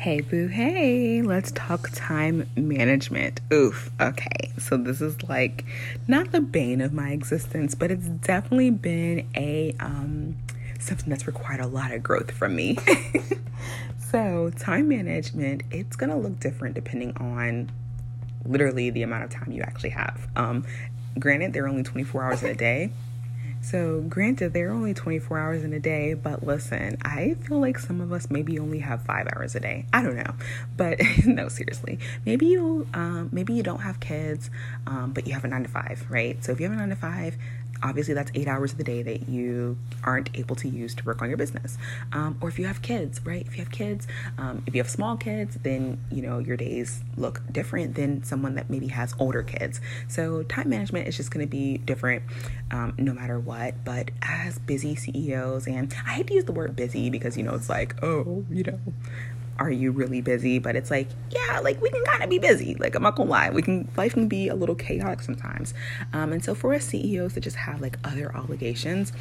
Hey, boo, hey, let's talk time management. Oof, okay. So, this is like not the bane of my existence, but it's definitely been a um, something that's required a lot of growth from me. so, time management, it's gonna look different depending on literally the amount of time you actually have. Um, Granted, there are only 24 hours in a day. So, granted, there are only 24 hours in a day, but listen, I feel like some of us maybe only have five hours a day. I don't know, but no, seriously, maybe you, um, maybe you don't have kids, um, but you have a nine to five, right? So, if you have a nine to five, obviously that's eight hours of the day that you aren't able to use to work on your business. Um, or if you have kids right? If you have kids um, if you have small kids then you know your days look different than someone that maybe has older kids. So time management is just going to be different um, no matter what. But as busy ceos and i hate to use the word busy because you know it's like oh you know are you really busy? But it's like, yeah, like we can kind of be busy. Like I'm not gonna lie, we can life can be a little chaotic sometimes. Um, and so for us CEOs to just have like other obligations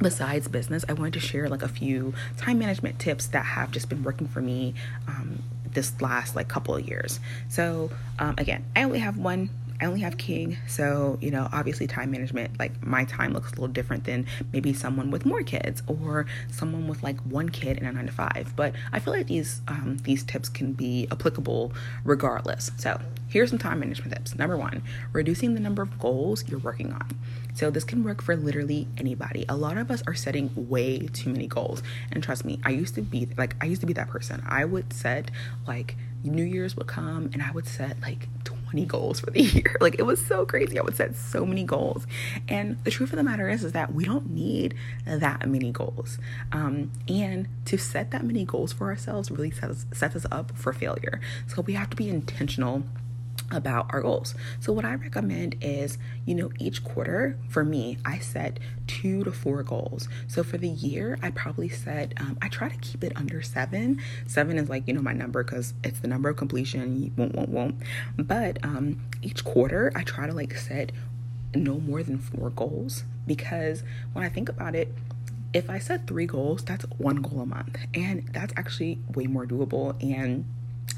besides business, I wanted to share like a few time management tips that have just been working for me um, this last like couple of years. So um, again, I only have one I only have King, so you know, obviously time management, like my time looks a little different than maybe someone with more kids or someone with like one kid and a nine to five. But I feel like these um, these tips can be applicable regardless. So here's some time management tips. Number one, reducing the number of goals you're working on. So this can work for literally anybody. A lot of us are setting way too many goals, and trust me, I used to be like I used to be that person. I would set like New Year's would come and I would set like 20 goals for the year. Like it was so crazy. I would set so many goals. And the truth of the matter is, is that we don't need that many goals. Um, and to set that many goals for ourselves really sets, sets us up for failure. So we have to be intentional about our goals. So, what I recommend is, you know, each quarter for me, I set two to four goals. So, for the year, I probably set, um, I try to keep it under seven. Seven is like, you know, my number because it's the number of completion. Won't, won't, won't. But um, each quarter, I try to like set no more than four goals because when I think about it, if I set three goals, that's one goal a month. And that's actually way more doable. And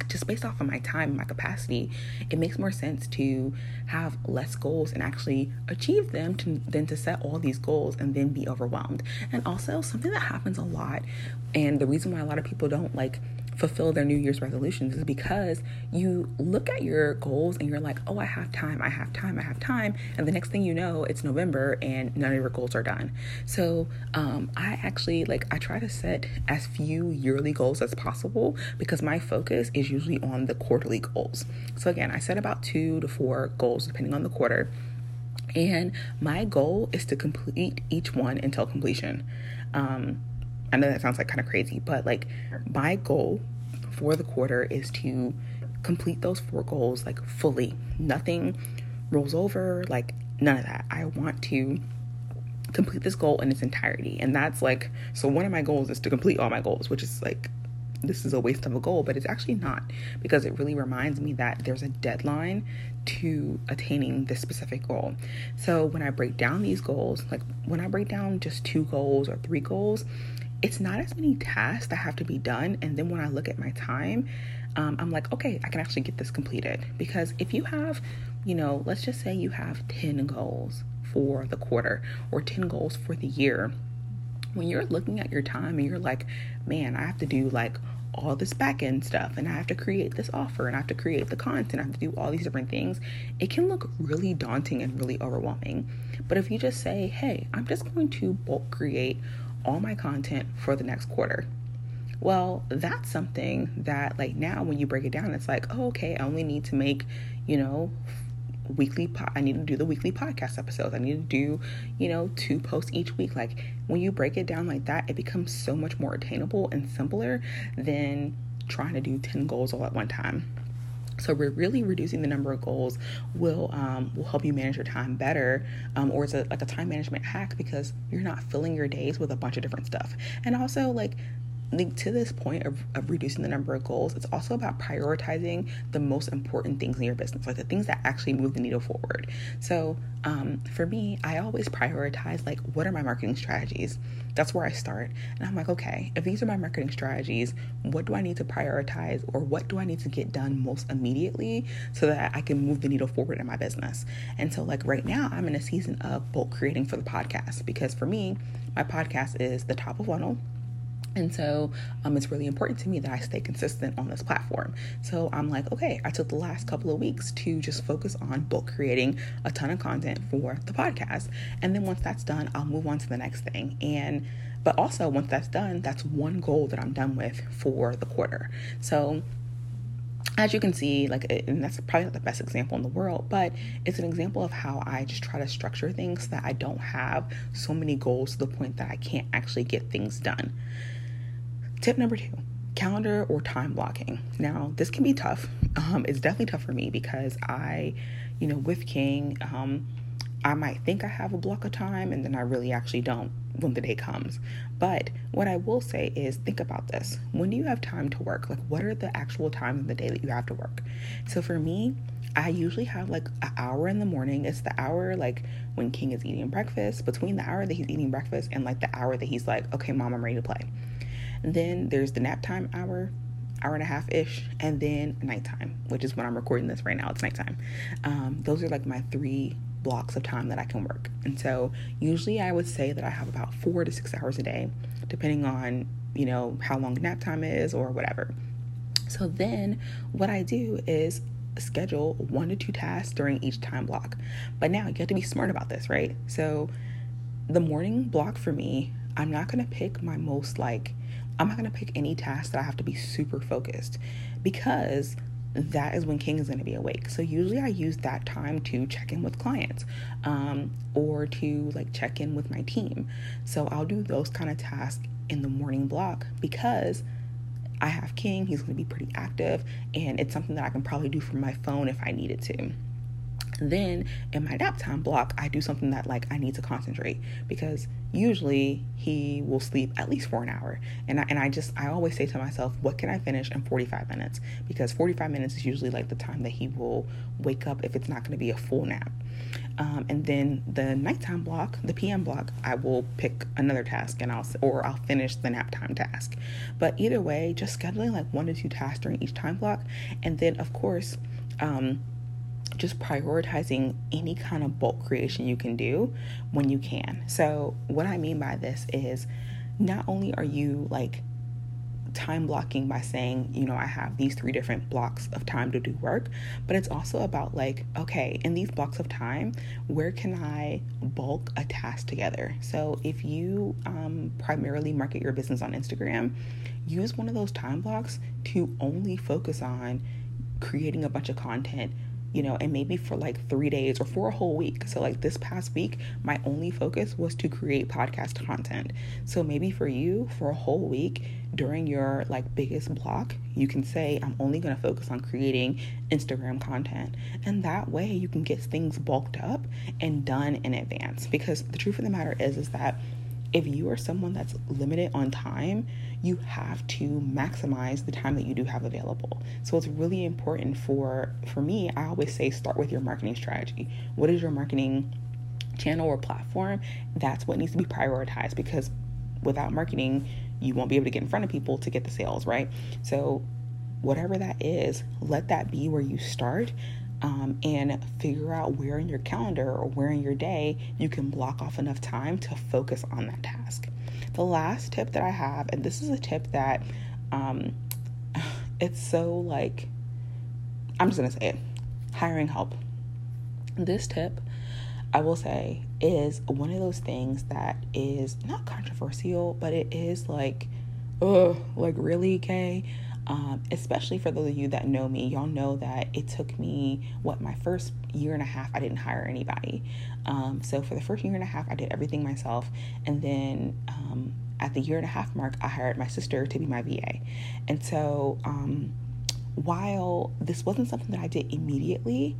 just based off of my time and my capacity, it makes more sense to have less goals and actually achieve them to, than to set all these goals and then be overwhelmed. And also, something that happens a lot, and the reason why a lot of people don't like fulfill their New Year's resolutions is because you look at your goals and you're like, oh, I have time, I have time, I have time. And the next thing you know, it's November and none of your goals are done. So um, I actually like, I try to set as few yearly goals as possible because my focus is usually on the quarterly goals. So again, I set about two to four goals depending on the quarter. And my goal is to complete each one until completion. Um, I know that sounds like kind of crazy, but like my goal for the quarter is to complete those four goals like fully. Nothing rolls over, like none of that. I want to complete this goal in its entirety. And that's like, so one of my goals is to complete all my goals, which is like, this is a waste of a goal, but it's actually not because it really reminds me that there's a deadline to attaining this specific goal. So when I break down these goals, like when I break down just two goals or three goals, it's not as many tasks that have to be done. And then when I look at my time, um, I'm like, okay, I can actually get this completed. Because if you have, you know, let's just say you have 10 goals for the quarter or 10 goals for the year, when you're looking at your time and you're like, man, I have to do like all this back end stuff and I have to create this offer and I have to create the content, I have to do all these different things, it can look really daunting and really overwhelming. But if you just say, hey, I'm just going to bulk create all my content for the next quarter. Well, that's something that, like, now when you break it down, it's like, oh, okay, I only need to make, you know, weekly po- I need to do the weekly podcast episodes. I need to do, you know, two posts each week. Like when you break it down like that, it becomes so much more attainable and simpler than trying to do 10 goals all at one time. So we're really reducing the number of goals will um, will help you manage your time better, um, or it's a, like a time management hack because you're not filling your days with a bunch of different stuff. And also like to this point of, of reducing the number of goals, it's also about prioritizing the most important things in your business, like the things that actually move the needle forward. So, um, for me, I always prioritize like, what are my marketing strategies? That's where I start. And I'm like, okay, if these are my marketing strategies, what do I need to prioritize or what do I need to get done most immediately so that I can move the needle forward in my business? And so, like, right now, I'm in a season of bulk creating for the podcast because for me, my podcast is the top of funnel and so um, it's really important to me that I stay consistent on this platform. So I'm like, okay, I took the last couple of weeks to just focus on book creating a ton of content for the podcast. And then once that's done, I'll move on to the next thing. And but also once that's done, that's one goal that I'm done with for the quarter. So as you can see, like, and that's probably not the best example in the world, but it's an example of how I just try to structure things so that I don't have so many goals to the point that I can't actually get things done. Tip number two calendar or time blocking. Now, this can be tough. Um, it's definitely tough for me because I, you know, with King, um, I might think I have a block of time and then I really actually don't when the day comes. But what I will say is think about this. When do you have time to work? Like, what are the actual times of the day that you have to work? So for me, I usually have like an hour in the morning. It's the hour like when King is eating breakfast, between the hour that he's eating breakfast and like the hour that he's like, okay, mom, I'm ready to play. Then there's the nap time hour, hour and a half ish, and then nighttime, which is when I'm recording this right now. It's nighttime. Um, those are like my three blocks of time that I can work. And so usually I would say that I have about four to six hours a day, depending on, you know, how long nap time is or whatever. So then what I do is schedule one to two tasks during each time block. But now you have to be smart about this, right? So the morning block for me, I'm not going to pick my most like I'm not going to pick any task that I have to be super focused because that is when King is going to be awake. So usually I use that time to check in with clients um, or to like check in with my team. So I'll do those kind of tasks in the morning block because I have King. He's going to be pretty active and it's something that I can probably do from my phone if I needed to. Then in my nap time block, I do something that like I need to concentrate because usually he will sleep at least for an hour. And I, and I just I always say to myself, what can I finish in 45 minutes? Because 45 minutes is usually like the time that he will wake up if it's not going to be a full nap. Um, and then the nighttime block, the PM block, I will pick another task and I'll or I'll finish the nap time task. But either way, just scheduling like one to two tasks during each time block, and then of course. Um, just prioritizing any kind of bulk creation you can do when you can. So, what I mean by this is not only are you like time blocking by saying, you know, I have these three different blocks of time to do work, but it's also about like, okay, in these blocks of time, where can I bulk a task together? So if you um, primarily market your business on Instagram, use one of those time blocks to only focus on creating a bunch of content you know, and maybe for like three days or for a whole week. So, like this past week, my only focus was to create podcast content. So, maybe for you, for a whole week during your like biggest block, you can say, I'm only going to focus on creating Instagram content. And that way, you can get things bulked up and done in advance. Because the truth of the matter is, is that if you are someone that's limited on time, you have to maximize the time that you do have available. So it's really important for for me, I always say start with your marketing strategy. What is your marketing channel or platform? That's what needs to be prioritized because without marketing, you won't be able to get in front of people to get the sales, right? So whatever that is, let that be where you start um, and figure out where in your calendar or where in your day you can block off enough time to focus on that task. The last tip that I have, and this is a tip that um, it's so like, I'm just gonna say it hiring help. This tip I will say, is one of those things that is not controversial, but it is like, ugh, like really, okay? Um, especially for those of you that know me, y'all know that it took me what my first year and a half, I didn't hire anybody. Um, so for the first year and a half, I did everything myself, and then um, at the year and a half mark, I hired my sister to be my VA. And so um, while this wasn't something that I did immediately,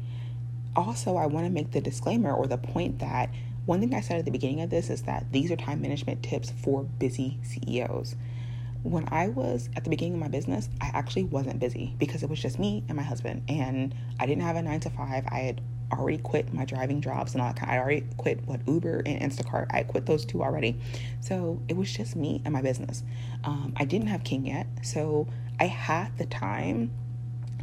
also I want to make the disclaimer or the point that one thing I said at the beginning of this is that these are time management tips for busy CEOs when I was at the beginning of my business, I actually wasn't busy because it was just me and my husband, and I didn't have a nine to five. I had already quit my driving jobs and all that. Kind I already quit what Uber and Instacart. I quit those two already, so it was just me and my business. Um, I didn't have King yet, so I had the time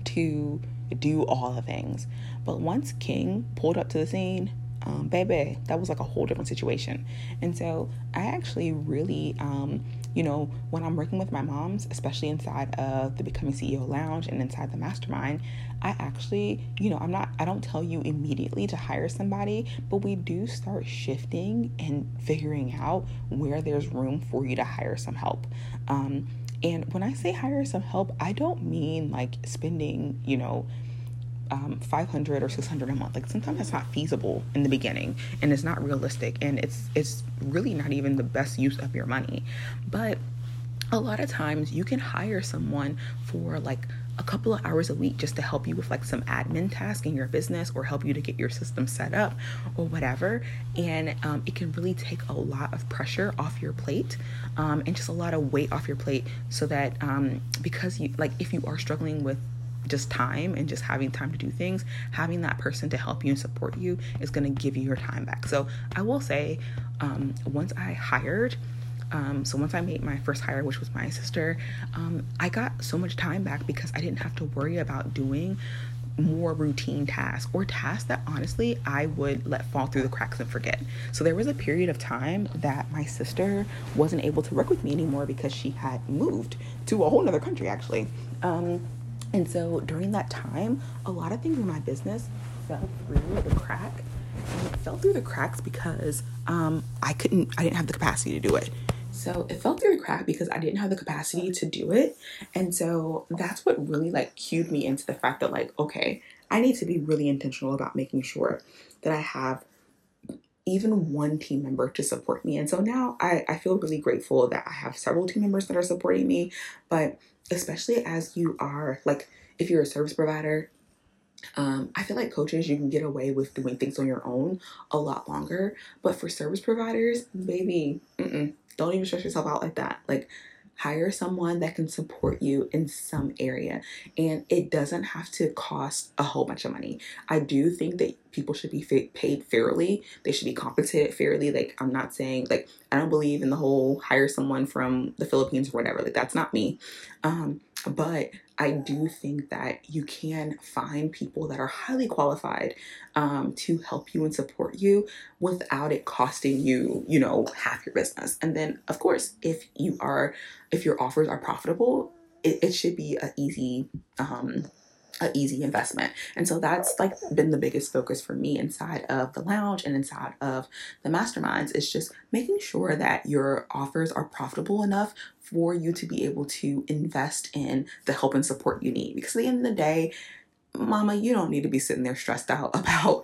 to do all the things. But once King pulled up to the scene, um, baby, that was like a whole different situation. And so I actually really um, you know, when I'm working with my moms, especially inside of the Becoming CEO Lounge and inside the mastermind, I actually, you know, I'm not, I don't tell you immediately to hire somebody, but we do start shifting and figuring out where there's room for you to hire some help. Um, and when I say hire some help, I don't mean like spending, you know, um, 500 or 600 a month. Like sometimes that's not feasible in the beginning and it's not realistic and it's it's really not even the best use of your money. But a lot of times you can hire someone for like a couple of hours a week just to help you with like some admin task in your business or help you to get your system set up or whatever. And um, it can really take a lot of pressure off your plate um, and just a lot of weight off your plate so that um, because you like if you are struggling with just time and just having time to do things, having that person to help you and support you is going to give you your time back. So I will say, um, once I hired, um, so once I made my first hire, which was my sister, um, I got so much time back because I didn't have to worry about doing more routine tasks or tasks that honestly I would let fall through the cracks and forget. So there was a period of time that my sister wasn't able to work with me anymore because she had moved to a whole nother country actually. Um, and so during that time, a lot of things in my business fell through the crack. And it fell through the cracks because um, I couldn't, I didn't have the capacity to do it. So it fell through the crack because I didn't have the capacity to do it. And so that's what really like cued me into the fact that like, okay, I need to be really intentional about making sure that I have even one team member to support me. And so now I, I feel really grateful that I have several team members that are supporting me, but especially as you are like if you're a service provider um, I feel like coaches, you can get away with doing things on your own a lot longer. But for service providers, baby, don't even stress yourself out like that. Like, hire someone that can support you in some area and it doesn't have to cost a whole bunch of money. I do think that people should be paid fairly. They should be compensated fairly. Like i'm not saying like i don't believe in the whole hire someone from the philippines or whatever. Like that's not me. Um but I do think that you can find people that are highly qualified um, to help you and support you without it costing you, you know, half your business. And then, of course, if you are, if your offers are profitable, it, it should be an easy um, a easy investment. And so that's like been the biggest focus for me inside of the lounge and inside of the masterminds is just making sure that your offers are profitable enough for you to be able to invest in the help and support you need. Because at the end of the day, mama, you don't need to be sitting there stressed out about,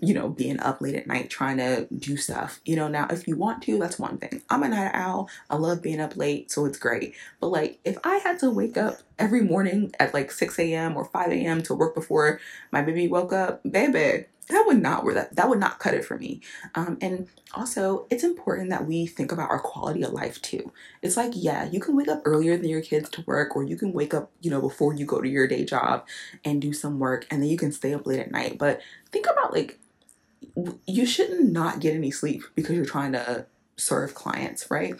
you know, being up late at night trying to do stuff. You know, now if you want to, that's one thing. I'm a night owl. I love being up late, so it's great. But like, if I had to wake up every morning at like 6 a.m. or 5 a.m. to work before my baby woke up, baby, that would not work. That that would not cut it for me. Um, and also, it's important that we think about our quality of life too. It's like, yeah, you can wake up earlier than your kids to work, or you can wake up, you know, before you go to your day job and do some work, and then you can stay up late at night. But think about like, you shouldn't not get any sleep because you're trying to serve clients, right?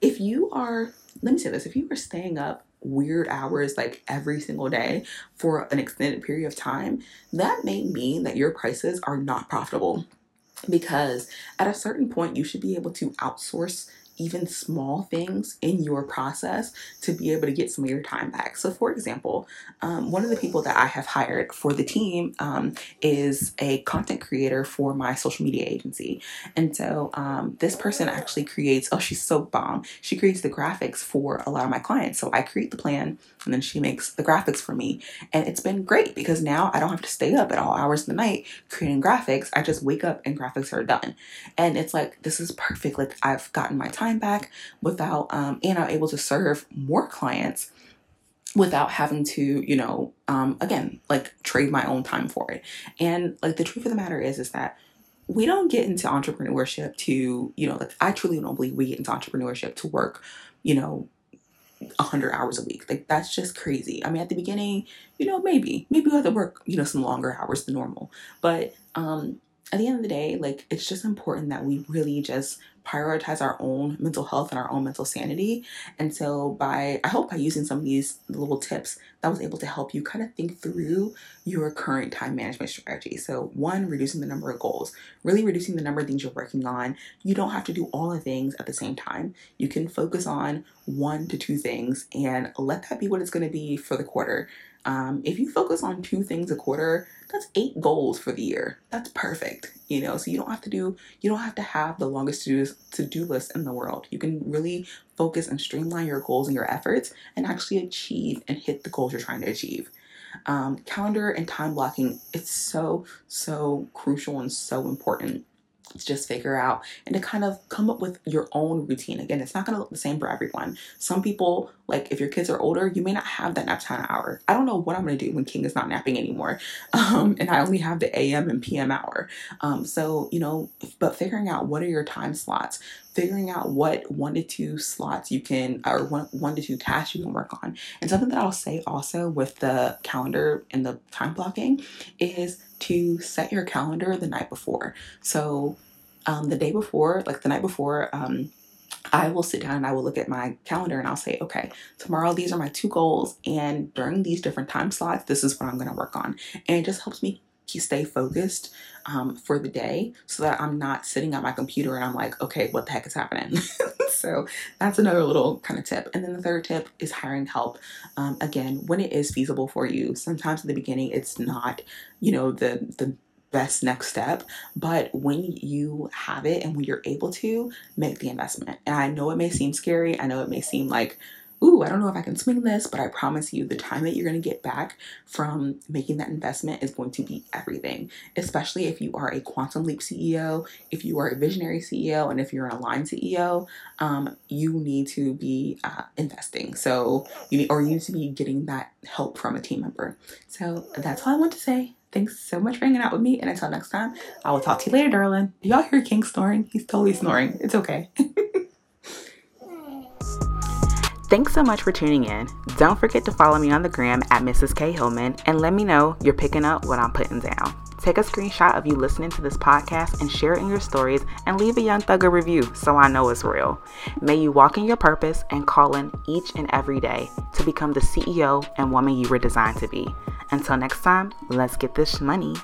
If you are, let me say this: if you are staying up weird hours like every single day for an extended period of time, that may mean that your prices are not profitable because at a certain point you should be able to outsource even small things in your process to be able to get some of your time back. So, for example, um, one of the people that I have hired for the team um, is a content creator for my social media agency. And so, um, this person actually creates, oh, she's so bomb. She creates the graphics for a lot of my clients. So, I create the plan and then she makes the graphics for me. And it's been great because now I don't have to stay up at all hours of the night creating graphics. I just wake up and graphics are done. And it's like, this is perfect. Like, I've gotten my time back without, um, and I'm able to serve more clients without having to, you know, um, again, like trade my own time for it. And like the truth of the matter is, is that we don't get into entrepreneurship to, you know, like I truly don't believe we get into entrepreneurship to work, you know, 100 hours a week. Like that's just crazy. I mean, at the beginning, you know, maybe, maybe we have to work, you know, some longer hours than normal. But um at the end of the day, like it's just important that we really just prioritize our own mental health and our own mental sanity. And so by I hope by using some of these little tips that was able to help you kind of think through your current time management strategy. So one, reducing the number of goals, really reducing the number of things you're working on. You don't have to do all the things at the same time. You can focus on one to two things and let that be what it's going to be for the quarter. Um, if you focus on two things a quarter, that's eight goals for the year. That's perfect, you know. So you don't have to do, you don't have to have the longest to do list in the world. You can really focus and streamline your goals and your efforts, and actually achieve and hit the goals you're trying to achieve. Um, calendar and time blocking, it's so so crucial and so important to just figure out and to kind of come up with your own routine. Again, it's not going to look the same for everyone. Some people, like if your kids are older, you may not have that nap time hour. I don't know what I'm going to do when King is not napping anymore. Um, and I only have the AM and PM hour. Um, so, you know, but figuring out what are your time slots, figuring out what one to two slots you can, or one, one to two tasks you can work on. And something that I'll say also with the calendar and the time blocking is to set your calendar the night before. So um, the day before, like the night before, um, I will sit down and I will look at my calendar and I'll say, okay, tomorrow these are my two goals, and during these different time slots, this is what I'm going to work on. And it just helps me stay focused um, for the day so that I'm not sitting at my computer and I'm like, okay, what the heck is happening? so that's another little kind of tip. And then the third tip is hiring help. Um, again, when it is feasible for you, sometimes in the beginning it's not, you know, the the best next step. But when you have it and when you're able to, make the investment. And I know it may seem scary. I know it may seem like, ooh, I don't know if I can swing this, but I promise you the time that you're going to get back from making that investment is going to be everything, especially if you are a Quantum Leap CEO, if you are a visionary CEO, and if you're an aligned CEO, um, you need to be uh, investing. So you need, or you need to be getting that help from a team member. So that's all I want to say. Thanks so much for hanging out with me. And until next time, I will talk to you later, darling. Do y'all hear King snoring? He's totally snoring. It's okay. Thanks so much for tuning in. Don't forget to follow me on the gram at Mrs. K. Hillman and let me know you're picking up what I'm putting down. Take a screenshot of you listening to this podcast and share it in your stories and leave a Young Thug a review so I know it's real. May you walk in your purpose and call in each and every day to become the CEO and woman you were designed to be. Until next time, let's get this money.